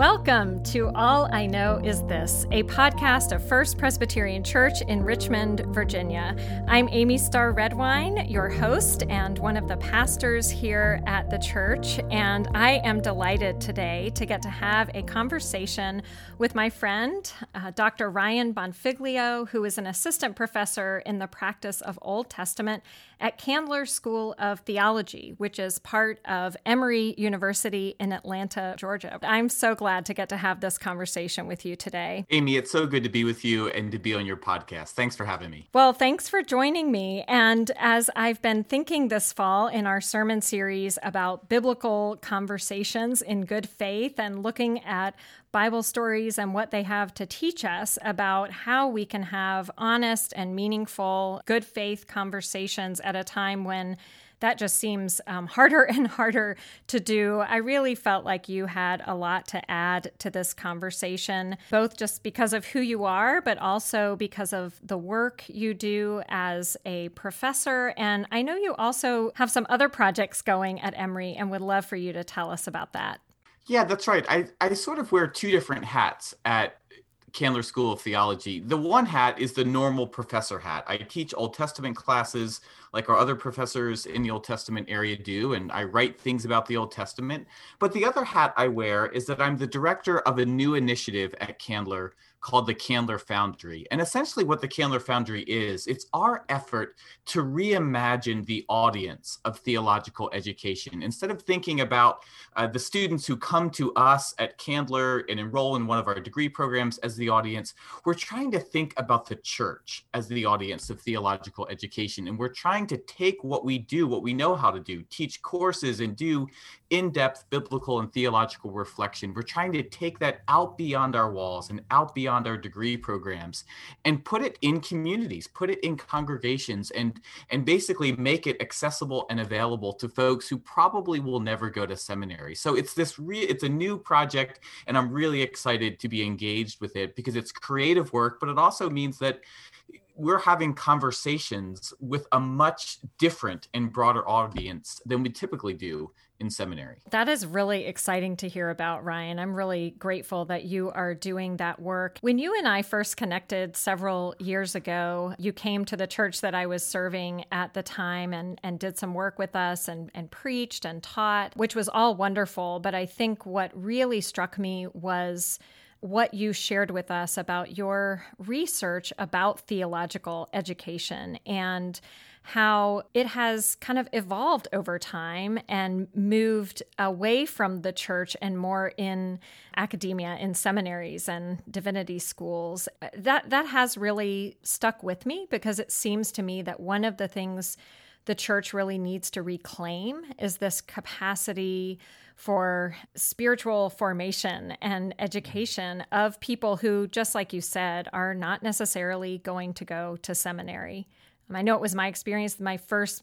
Welcome to All I Know Is This, a podcast of First Presbyterian Church in Richmond, Virginia. I'm Amy Starr Redwine, your host and one of the pastors here at the church, and I am delighted today to get to have a conversation with my friend, uh, Dr. Ryan Bonfiglio, who is an assistant professor in the practice of Old Testament at Candler School of Theology, which is part of Emory University in Atlanta, Georgia. I'm so glad to get to have this conversation with you today. Amy, it's so good to be with you and to be on your podcast. Thanks for having me. Well, thanks for joining me. And as I've been thinking this fall in our sermon series about biblical conversations in good faith and looking at Bible stories and what they have to teach us about how we can have honest and meaningful, good faith conversations at a time when that just seems um, harder and harder to do. I really felt like you had a lot to add to this conversation, both just because of who you are, but also because of the work you do as a professor. And I know you also have some other projects going at Emory and would love for you to tell us about that. Yeah, that's right. I, I sort of wear two different hats at Candler School of Theology. The one hat is the normal professor hat. I teach Old Testament classes like our other professors in the Old Testament area do, and I write things about the Old Testament. But the other hat I wear is that I'm the director of a new initiative at Candler called the Candler Foundry. And essentially, what the Candler Foundry is, it's our effort to reimagine the audience of theological education. Instead of thinking about uh, the students who come to us at Candler and enroll in one of our degree programs as the audience, we're trying to think about the church as the audience of theological education. And we're trying to take what we do, what we know how to do, teach courses and do in depth biblical and theological reflection. We're trying to take that out beyond our walls and out beyond our degree programs and put it in communities, put it in congregations, and, and basically make it accessible and available to folks who probably will never go to seminary. So it's this re- it's a new project, and I'm really excited to be engaged with it because it's creative work, but it also means that we're having conversations with a much different and broader audience than we typically do in seminary. That is really exciting to hear about, Ryan. I'm really grateful that you are doing that work. When you and I first connected several years ago, you came to the church that I was serving at the time and, and did some work with us and, and preached and taught, which was all wonderful. But I think what really struck me was what you shared with us about your research about theological education and how it has kind of evolved over time and moved away from the church and more in academia in seminaries and divinity schools that that has really stuck with me because it seems to me that one of the things the church really needs to reclaim is this capacity for spiritual formation and education of people who, just like you said, are not necessarily going to go to seminary. I know it was my experience my first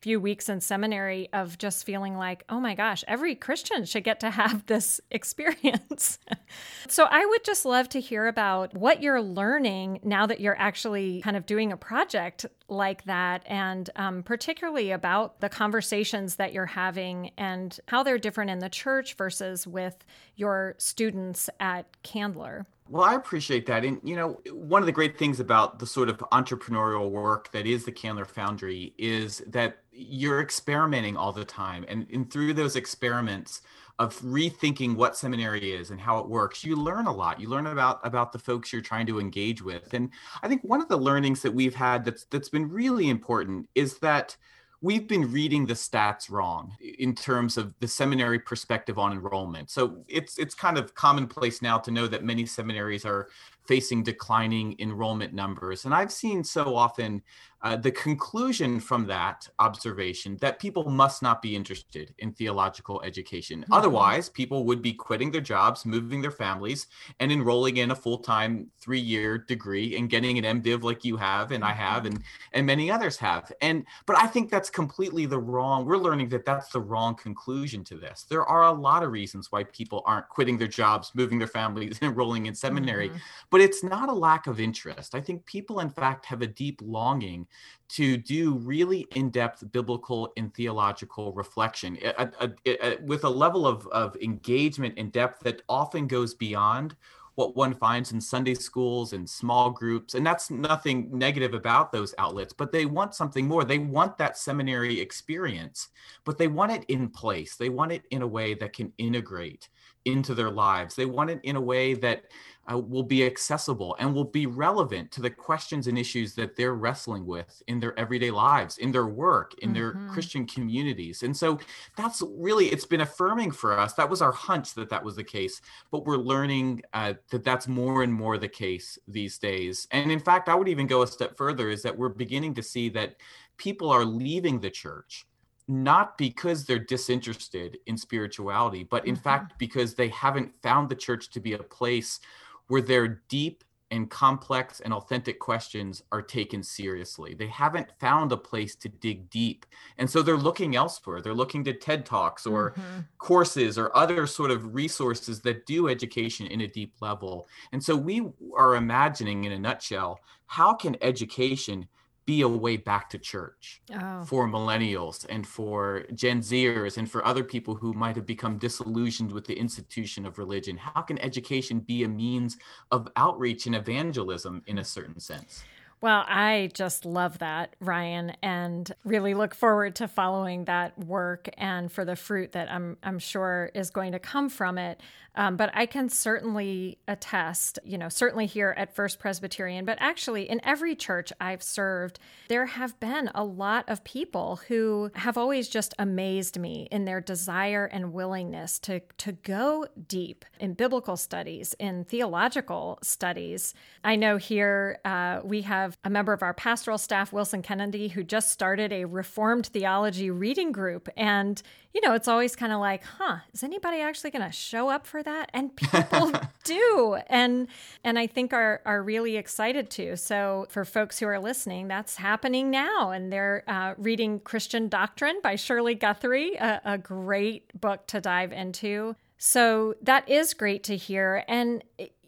few weeks in seminary of just feeling like, oh my gosh, every Christian should get to have this experience. so I would just love to hear about what you're learning now that you're actually kind of doing a project like that, and um, particularly about the conversations that you're having and how they're different in the church versus with your students at Candler. Well, I appreciate that. And, you know, one of the great things about the sort of entrepreneurial work that is the Candler Foundry is that you're experimenting all the time. And, and through those experiments of rethinking what seminary is and how it works, you learn a lot. You learn about, about the folks you're trying to engage with. And I think one of the learnings that we've had that's, that's been really important is that we've been reading the stats wrong in terms of the seminary perspective on enrollment. So it's it's kind of commonplace now to know that many seminaries are facing declining enrollment numbers. And I've seen so often uh, the conclusion from that observation that people must not be interested in theological education. Mm-hmm. Otherwise, people would be quitting their jobs, moving their families, and enrolling in a full-time three-year degree and getting an MDiv like you have and I have and and many others have. And but I think that's completely the wrong. We're learning that that's the wrong conclusion to this. There are a lot of reasons why people aren't quitting their jobs, moving their families, and enrolling in seminary. Mm-hmm. But but it's not a lack of interest. I think people, in fact, have a deep longing to do really in depth biblical and theological reflection a, a, a, with a level of, of engagement and depth that often goes beyond what one finds in Sunday schools and small groups. And that's nothing negative about those outlets, but they want something more. They want that seminary experience, but they want it in place. They want it in a way that can integrate into their lives. They want it in a way that uh, will be accessible and will be relevant to the questions and issues that they're wrestling with in their everyday lives, in their work, in mm-hmm. their Christian communities. And so that's really, it's been affirming for us. That was our hunch that that was the case, but we're learning uh, that that's more and more the case these days. And in fact, I would even go a step further is that we're beginning to see that people are leaving the church not because they're disinterested in spirituality, but in mm-hmm. fact because they haven't found the church to be a place where their deep and complex and authentic questions are taken seriously. They haven't found a place to dig deep. And so they're looking elsewhere. They're looking to TED Talks or mm-hmm. courses or other sort of resources that do education in a deep level. And so we are imagining, in a nutshell, how can education be a way back to church oh. for millennials and for Gen Zers and for other people who might have become disillusioned with the institution of religion? How can education be a means of outreach and evangelism in a certain sense? Well, I just love that, Ryan, and really look forward to following that work and for the fruit that I'm I'm sure is going to come from it. Um, but I can certainly attest, you know, certainly here at First Presbyterian, but actually in every church I've served, there have been a lot of people who have always just amazed me in their desire and willingness to, to go deep in biblical studies, in theological studies. I know here uh, we have a member of our pastoral staff, Wilson Kennedy, who just started a Reformed theology reading group. And you know, it's always kind of like, huh, is anybody actually going to show up for that? And people do. And and I think are are really excited to. So for folks who are listening, that's happening now. And they're uh, reading Christian Doctrine by Shirley Guthrie, a, a great book to dive into. So that is great to hear. And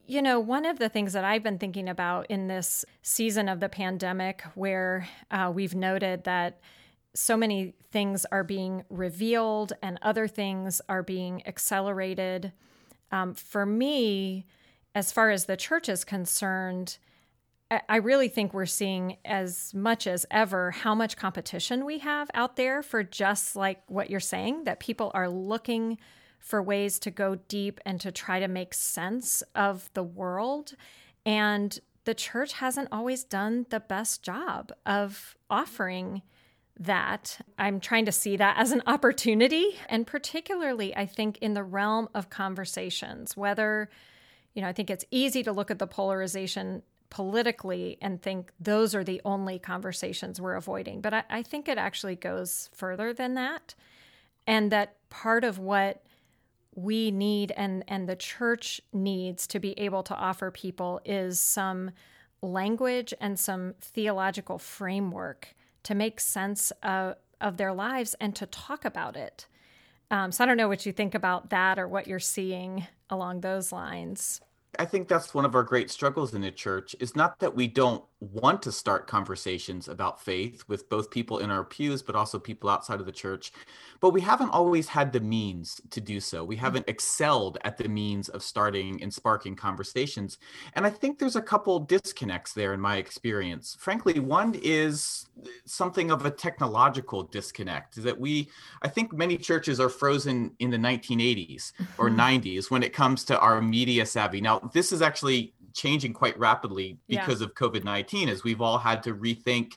you know, one of the things that I've been thinking about in this season of the pandemic, where uh, we've noted that so many things are being revealed and other things are being accelerated. Um, for me, as far as the church is concerned, I really think we're seeing as much as ever how much competition we have out there for just like what you're saying, that people are looking for ways to go deep and to try to make sense of the world. And the church hasn't always done the best job of offering that. I'm trying to see that as an opportunity. And particularly, I think, in the realm of conversations, whether, you know, I think it's easy to look at the polarization politically and think those are the only conversations we're avoiding. But I, I think it actually goes further than that. And that part of what we need and, and the church needs to be able to offer people is some language and some theological framework to make sense of, of their lives and to talk about it. Um, so I don't know what you think about that or what you're seeing along those lines. I think that's one of our great struggles in the church is not that we don't want to start conversations about faith with both people in our pews, but also people outside of the church. But we haven't always had the means to do so. We haven't excelled at the means of starting and sparking conversations. And I think there's a couple disconnects there in my experience. Frankly, one is something of a technological disconnect that we, I think many churches are frozen in the 1980s or 90s mm-hmm. when it comes to our media savvy. Now, this is actually changing quite rapidly because yeah. of COVID 19 as we've all had to rethink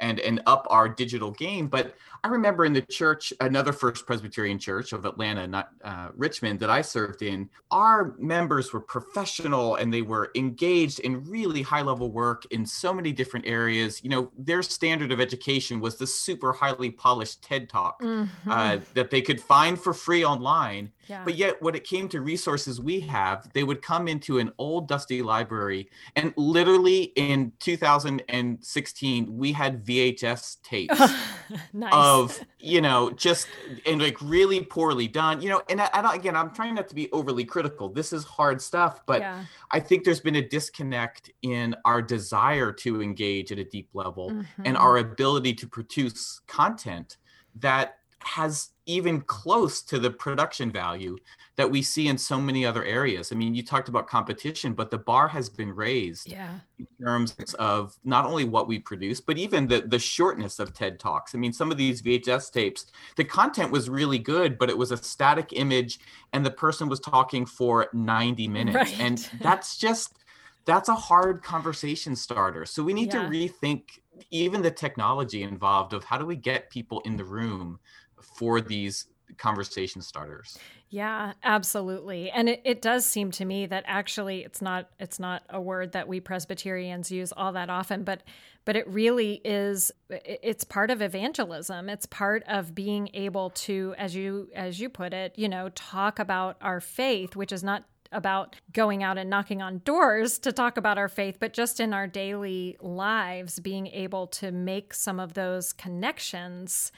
and and up our digital game. But I remember in the church, another First Presbyterian Church of Atlanta, not uh, Richmond, that I served in, our members were professional and they were engaged in really high level work in so many different areas. You know, their standard of education was the super highly polished TED Talk mm-hmm. uh, that they could find for free online. Yeah. But yet, when it came to resources we have, they would come into an old dusty library, and literally in 2016, we had VHS tapes nice. Of you know just and like really poorly done you know and I, I, again i'm trying not to be overly critical this is hard stuff but yeah. i think there's been a disconnect in our desire to engage at a deep level mm-hmm. and our ability to produce content that has even close to the production value that we see in so many other areas. I mean, you talked about competition, but the bar has been raised yeah. in terms of not only what we produce, but even the the shortness of TED Talks. I mean, some of these VHS tapes, the content was really good, but it was a static image and the person was talking for 90 minutes. Right. And that's just that's a hard conversation starter. So we need yeah. to rethink even the technology involved of how do we get people in the room for these conversation starters. Yeah absolutely. And it, it does seem to me that actually it's not it's not a word that we presbyterians use all that often but but it really is it's part of evangelism. It's part of being able to as you as you put it you know talk about our faith which is not about going out and knocking on doors to talk about our faith, but just in our daily lives, being able to make some of those connections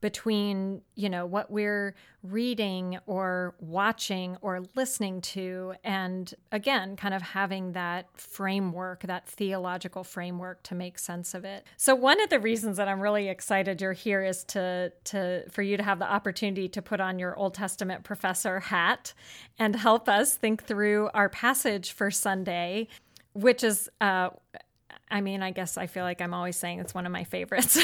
between you know what we're reading or watching or listening to and again kind of having that framework that theological framework to make sense of it. So one of the reasons that i'm really excited you're here is to to for you to have the opportunity to put on your old testament professor hat and help us think through our passage for sunday which is uh, I mean, I guess I feel like I'm always saying it's one of my favorites,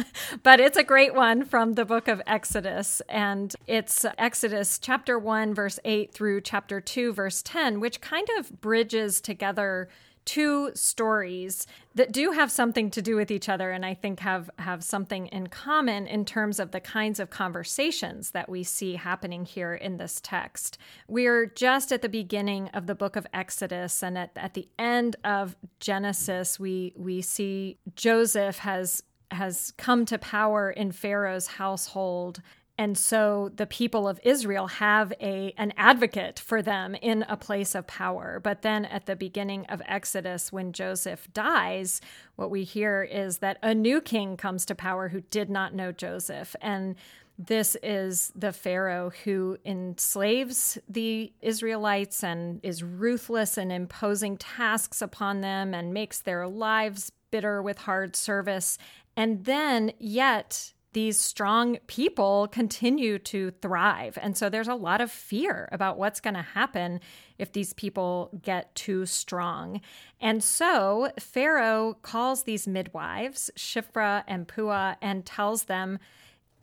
but it's a great one from the book of Exodus. And it's Exodus chapter 1, verse 8 through chapter 2, verse 10, which kind of bridges together two stories that do have something to do with each other and I think have have something in common in terms of the kinds of conversations that we see happening here in this text. We're just at the beginning of the book of Exodus and at, at the end of Genesis we we see Joseph has has come to power in Pharaoh's household and so the people of Israel have a an advocate for them in a place of power. But then at the beginning of Exodus when Joseph dies, what we hear is that a new king comes to power who did not know Joseph and this is the Pharaoh who enslaves the Israelites and is ruthless in imposing tasks upon them and makes their lives bitter with hard service. And then, yet, these strong people continue to thrive. And so there's a lot of fear about what's going to happen if these people get too strong. And so Pharaoh calls these midwives, Shiphrah and Puah, and tells them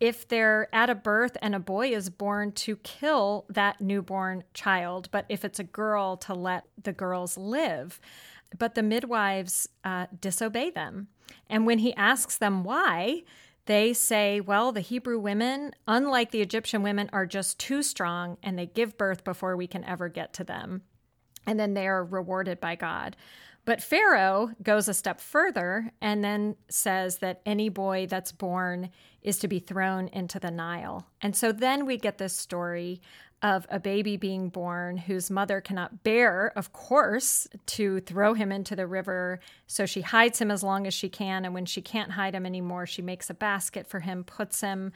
if they're at a birth and a boy is born, to kill that newborn child. But if it's a girl, to let the girls live. But the midwives uh, disobey them. And when he asks them why, they say, well, the Hebrew women, unlike the Egyptian women, are just too strong and they give birth before we can ever get to them. And then they are rewarded by God. But Pharaoh goes a step further and then says that any boy that's born is to be thrown into the Nile. And so then we get this story of a baby being born whose mother cannot bear, of course, to throw him into the river. So she hides him as long as she can. And when she can't hide him anymore, she makes a basket for him, puts him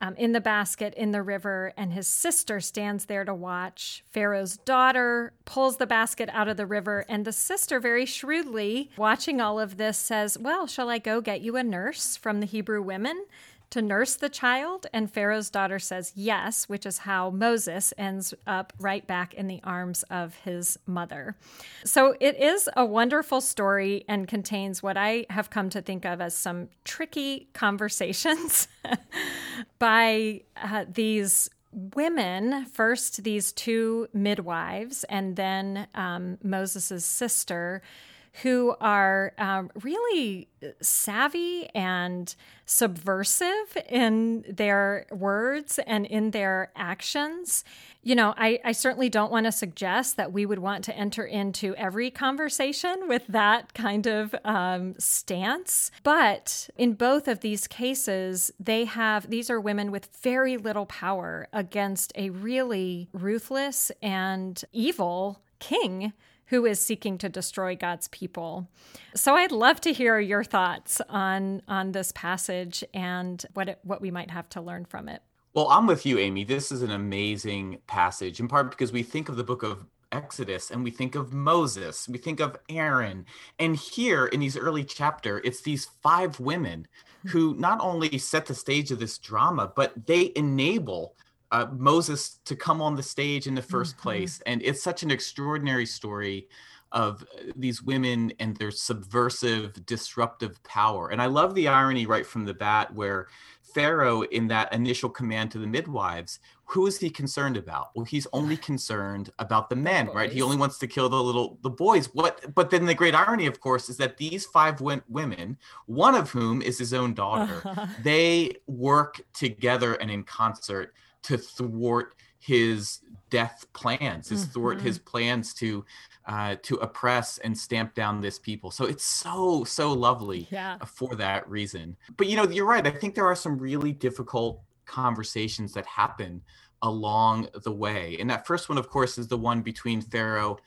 um, in the basket in the river, and his sister stands there to watch. Pharaoh's daughter pulls the basket out of the river, and the sister, very shrewdly watching all of this, says, Well, shall I go get you a nurse from the Hebrew women? To nurse the child? And Pharaoh's daughter says yes, which is how Moses ends up right back in the arms of his mother. So it is a wonderful story and contains what I have come to think of as some tricky conversations by uh, these women first these two midwives and then um, moses' sister who are um, really savvy and subversive in their words and in their actions. You know, I, I certainly don't want to suggest that we would want to enter into every conversation with that kind of um, stance. But in both of these cases, they have, these are women with very little power against a really ruthless and evil king who is seeking to destroy God's people. So I'd love to hear your thoughts on on this passage and what it, what we might have to learn from it. Well, I'm with you, Amy. This is an amazing passage, in part because we think of the book of Exodus and we think of Moses, we think of Aaron. And here in these early chapter, it's these five women who not only set the stage of this drama, but they enable uh, Moses to come on the stage in the 1st mm-hmm. place. And it's such an extraordinary story of uh, these women and their subversive, disruptive power. And I love the irony right from the bat where Pharaoh, in that initial command to the midwives, who is he concerned about? Well, he's only concerned about the men, right? He only wants to kill the little the boys. What? But then the great irony, of course, is that these five women, one of whom is his own daughter, they work together and in concert to thwart his death plans, his mm-hmm. thwart his plans to uh, to oppress and stamp down this people. So it's so so lovely yeah. for that reason. But you know, you're right. I think there are some really difficult conversations that happen along the way. And that first one, of course, is the one between Pharaoh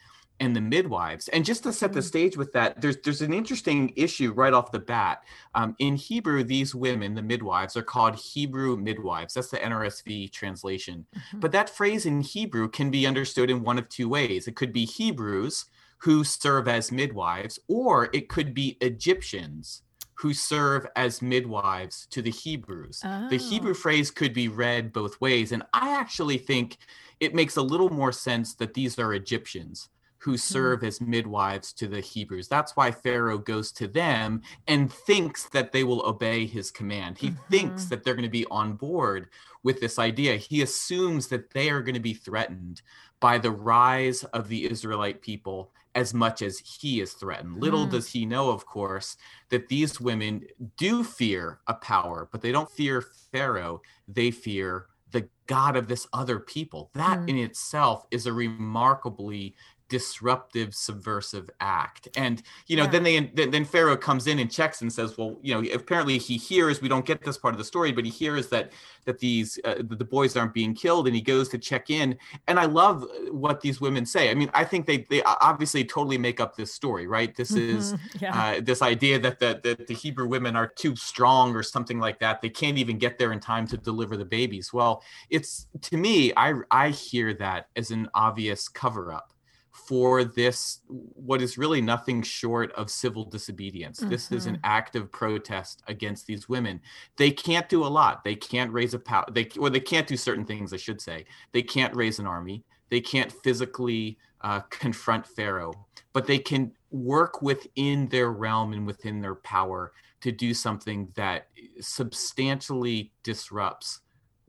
and the midwives. And just to set the mm. stage with that, there's there's an interesting issue right off the bat. Um, in Hebrew, these women, the midwives, are called Hebrew midwives. That's the NRSV translation. Mm-hmm. But that phrase in Hebrew can be understood in one of two ways. It could be Hebrews who serve as midwives, or it could be Egyptians who serve as midwives to the Hebrews. Oh. The Hebrew phrase could be read both ways. And I actually think it makes a little more sense that these are Egyptians who hmm. serve as midwives to the Hebrews. That's why Pharaoh goes to them and thinks that they will obey his command. He mm-hmm. thinks that they're going to be on board with this idea. He assumes that they are going to be threatened by the rise of the Israelite people as much as he is threatened. Little mm. does he know, of course, that these women do fear a power, but they don't fear Pharaoh, they fear the God of this other people. That mm. in itself is a remarkably disruptive subversive act. And you know yeah. then they then, then pharaoh comes in and checks and says well you know apparently he hears we don't get this part of the story but he hears that that these uh, the boys aren't being killed and he goes to check in. And i love what these women say. I mean i think they they obviously totally make up this story right? This mm-hmm. is yeah. uh, this idea that the, that the hebrew women are too strong or something like that. They can't even get there in time to deliver the babies. Well it's to me i i hear that as an obvious cover up for this what is really nothing short of civil disobedience mm-hmm. this is an mm-hmm. act of protest against these women they can't do a lot they can't raise a power they or they can't do certain things i should say they can't raise an army they can't physically uh, confront pharaoh but they can work within their realm and within their power to do something that substantially disrupts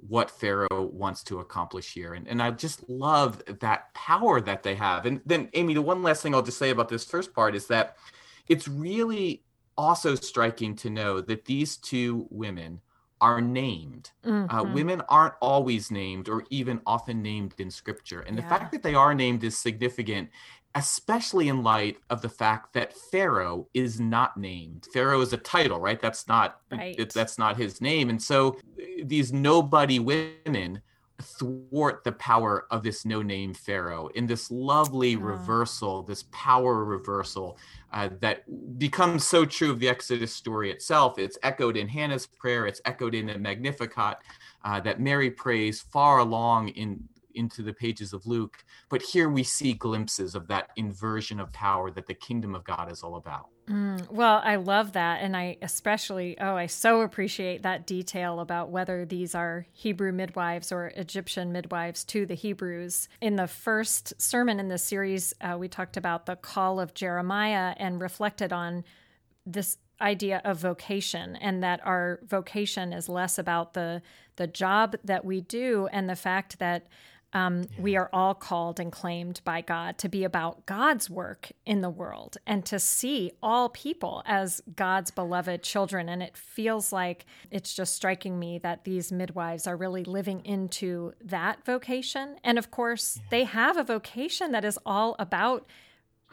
what Pharaoh wants to accomplish here. And, and I just love that power that they have. And then, Amy, the one last thing I'll just say about this first part is that it's really also striking to know that these two women are named. Uh, mm-hmm. Uh, women aren't always named or even often named in scripture. And yeah. the fact that they are named is significant especially in light of the fact that Pharaoh is not named. Pharaoh is a title, right? That's not right. It, that's not his name. And so these nobody women thwart the power of this no-name Pharaoh in this lovely reversal, this power reversal uh, that becomes so true of the Exodus story itself. It's echoed in Hannah's prayer. It's echoed in the Magnificat uh, that Mary prays far along in into the pages of Luke. But here we see glimpses of that inversion of power that the kingdom of God is all about. Mm, well, I love that. And I especially, oh, I so appreciate that detail about whether these are Hebrew midwives or Egyptian midwives to the Hebrews. In the first sermon in this series, uh, we talked about the call of Jeremiah and reflected on this idea of vocation and that our vocation is less about the the job that we do and the fact that um, yeah. We are all called and claimed by God to be about God's work in the world and to see all people as God's beloved children. And it feels like it's just striking me that these midwives are really living into that vocation. And of course, yeah. they have a vocation that is all about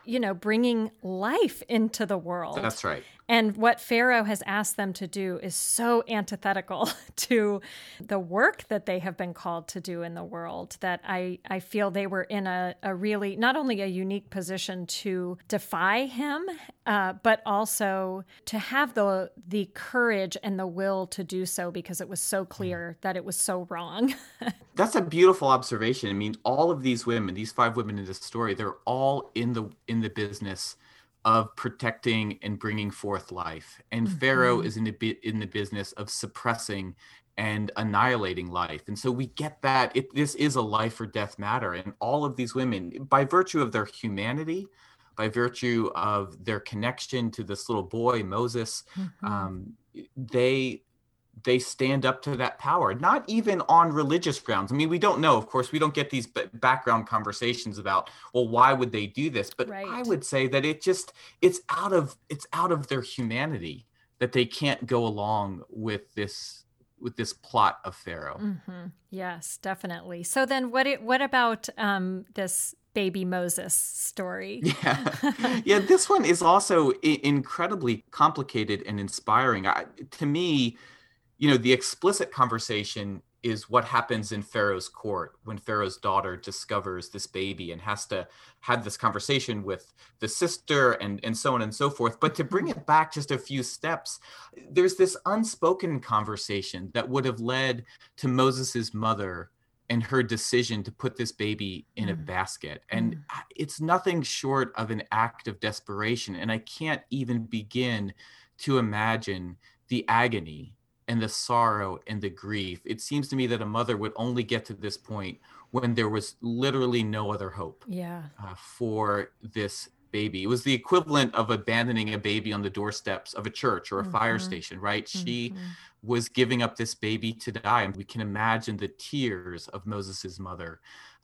you know, bringing life into the world. That's right. And what Pharaoh has asked them to do is so antithetical to the work that they have been called to do in the world that I, I feel they were in a, a really, not only a unique position to defy him, uh, but also to have the, the courage and the will to do so because it was so clear that it was so wrong. That's a beautiful observation. I mean, all of these women, these five women in this story, they're all in the in the business of protecting and bringing forth life. And mm-hmm. Pharaoh is in the in the business of suppressing and annihilating life. And so we get that it, this is a life or death matter. And all of these women, by virtue of their humanity, by virtue of their connection to this little boy Moses, mm-hmm. um, they they stand up to that power not even on religious grounds i mean we don't know of course we don't get these background conversations about well why would they do this but right. i would say that it just it's out of it's out of their humanity that they can't go along with this with this plot of pharaoh mm-hmm. yes definitely so then what it, what about um, this baby Moses story. Yeah. yeah, this one is also I- incredibly complicated and inspiring. I, to me, you know, the explicit conversation is what happens in Pharaoh's court when Pharaoh's daughter discovers this baby and has to have this conversation with the sister and, and so on and so forth. But to bring it back just a few steps, there's this unspoken conversation that would have led to Moses's mother and her decision to put this baby in mm. a basket. And mm. it's nothing short of an act of desperation. And I can't even begin to imagine the agony and the sorrow and the grief. It seems to me that a mother would only get to this point when there was literally no other hope yeah. uh, for this baby. It was the equivalent of abandoning a baby on the doorsteps of a church or a mm-hmm. fire station, right? Mm-hmm. She was giving up this baby to die. And we can imagine the tears of Moses's mother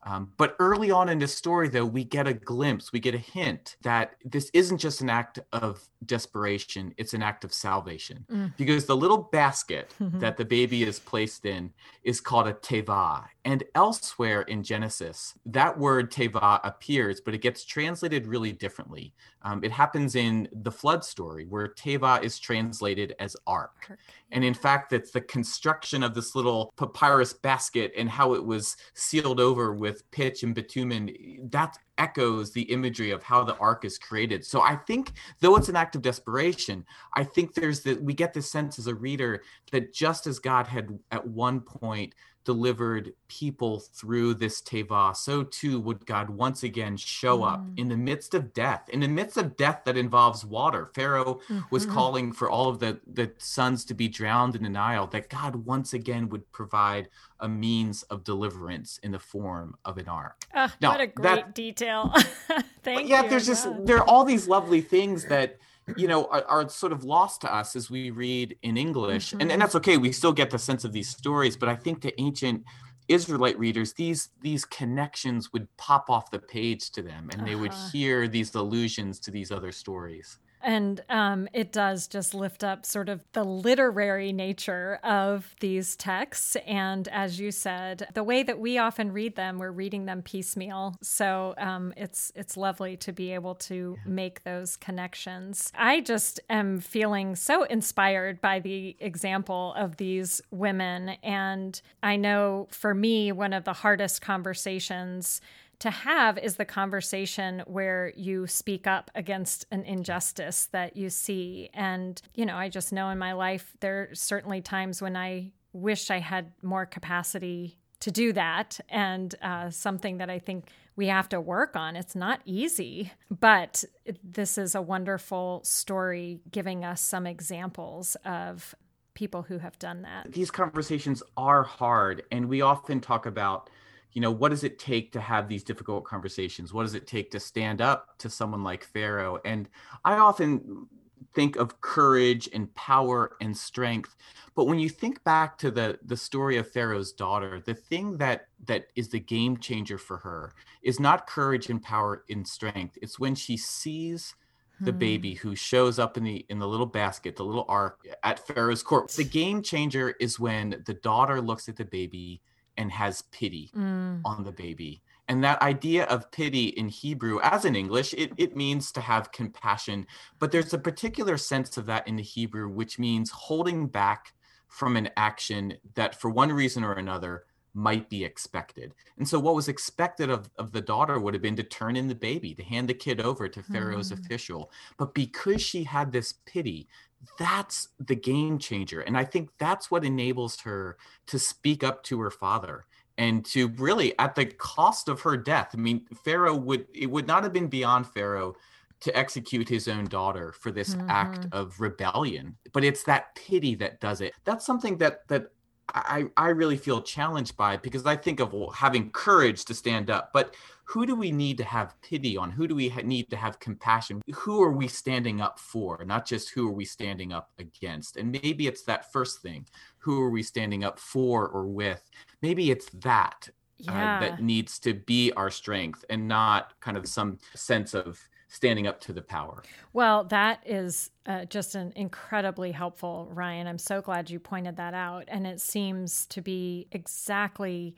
um, but early on in this story, though, we get a glimpse, we get a hint that this isn't just an act of desperation, it's an act of salvation. Mm. Because the little basket that the baby is placed in is called a teva. And elsewhere in Genesis, that word teva appears, but it gets translated really differently. Um, it happens in the flood story, where teva is translated as ark. And in fact, it's the construction of this little papyrus basket and how it was sealed over with pitch and bitumen. That echoes the imagery of how the ark is created. So I think, though it's an act of desperation, I think there's that we get this sense as a reader that just as God had at one point delivered people through this teva, so too would God once again show mm. up in the midst of death, in the midst of death that involves water. Pharaoh mm-hmm. was calling for all of the, the sons to be drowned in the Nile, that God once again would provide a means of deliverance in the form of an ark. Uh, now, what a great that, detail. Thank yeah, you. Yeah, there's just, there are all these lovely things that you know are, are, sort of lost to us as we read in english mm-hmm. and, and mm-hmm. that's okay we still get the sense of these stories but i think to ancient israelite readers these these connections would pop off the page to them and uh-huh. they would uh-huh. hear these allusions to these other stories and um, it does just lift up sort of the literary nature of these texts. And as you said, the way that we often read them, we're reading them piecemeal. So um, it's it's lovely to be able to make those connections. I just am feeling so inspired by the example of these women. And I know for me, one of the hardest conversations to have is the conversation where you speak up against an injustice that you see. And, you know, I just know in my life, there are certainly times when I wish I had more capacity to do that. And uh, something that I think we have to work on. It's not easy, but this is a wonderful story giving us some examples of people who have done that. These conversations are hard, and we often talk about you know what does it take to have these difficult conversations? What does it take to stand up to someone like pharaoh? And i often think of courage and power and strength but when you think back to the the story of pharaoh's daughter the thing that that is the game changer for her is not courage and power and strength. It's when she sees the hmm. baby who shows up in the in the little basket the little ark at pharaoh's court. The game changer is when the daughter looks at the baby and has pity mm. on the baby. And that idea of pity in Hebrew, as in English, it, it means to have compassion. But there's a particular sense of that in the Hebrew, which means holding back from an action that, for one reason or another, might be expected. And so, what was expected of, of the daughter would have been to turn in the baby, to hand the kid over to Pharaoh's mm. official. But because she had this pity, that's the game changer. And I think that's what enables her to speak up to her father and to really at the cost of her death i mean pharaoh would it would not have been beyond pharaoh to execute his own daughter for this mm-hmm. act of rebellion but it's that pity that does it that's something that that I, I really feel challenged by because I think of well, having courage to stand up, but who do we need to have pity on? Who do we ha- need to have compassion? Who are we standing up for? Not just who are we standing up against? And maybe it's that first thing who are we standing up for or with? Maybe it's that yeah. uh, that needs to be our strength and not kind of some sense of standing up to the power. Well, that is uh, just an incredibly helpful, Ryan. I'm so glad you pointed that out. And it seems to be exactly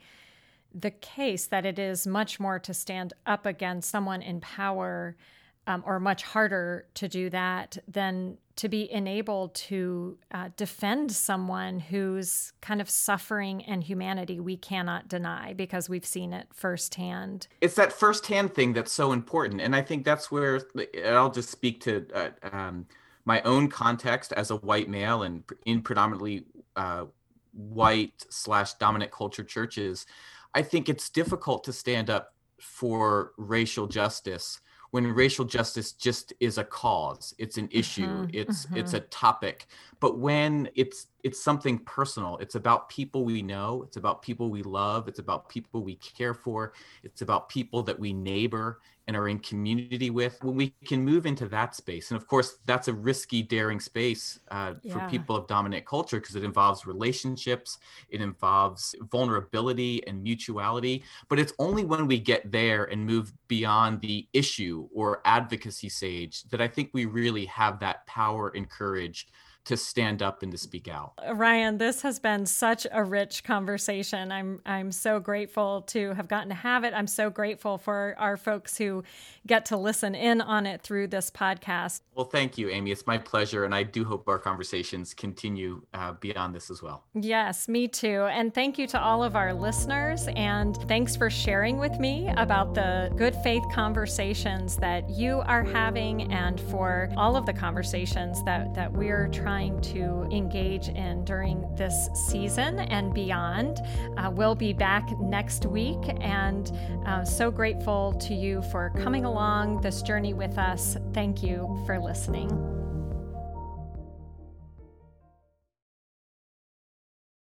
the case that it is much more to stand up against someone in power um, or much harder to do that than to be enabled to uh, defend someone who's kind of suffering and humanity we cannot deny because we've seen it firsthand. It's that firsthand thing that's so important. And I think that's where I'll just speak to uh, um, my own context as a white male and in predominantly uh, white slash dominant culture churches. I think it's difficult to stand up for racial justice when racial justice just is a cause it's an issue mm-hmm, it's mm-hmm. it's a topic but when it's it's something personal it's about people we know it's about people we love it's about people we care for it's about people that we neighbor and are in community with when we can move into that space and of course that's a risky daring space uh, yeah. for people of dominant culture because it involves relationships it involves vulnerability and mutuality but it's only when we get there and move beyond the issue or advocacy stage that i think we really have that power and courage to stand up and to speak out. Ryan, this has been such a rich conversation. I'm I'm so grateful to have gotten to have it. I'm so grateful for our folks who get to listen in on it through this podcast. Well, thank you, Amy. It's my pleasure, and I do hope our conversations continue uh, beyond this as well. Yes, me too. And thank you to all of our listeners, and thanks for sharing with me about the good faith conversations that you are having, and for all of the conversations that that we're trying trying to engage in during this season and beyond. Uh, we'll be back next week, and uh, so grateful to you for coming along this journey with us. Thank you for listening.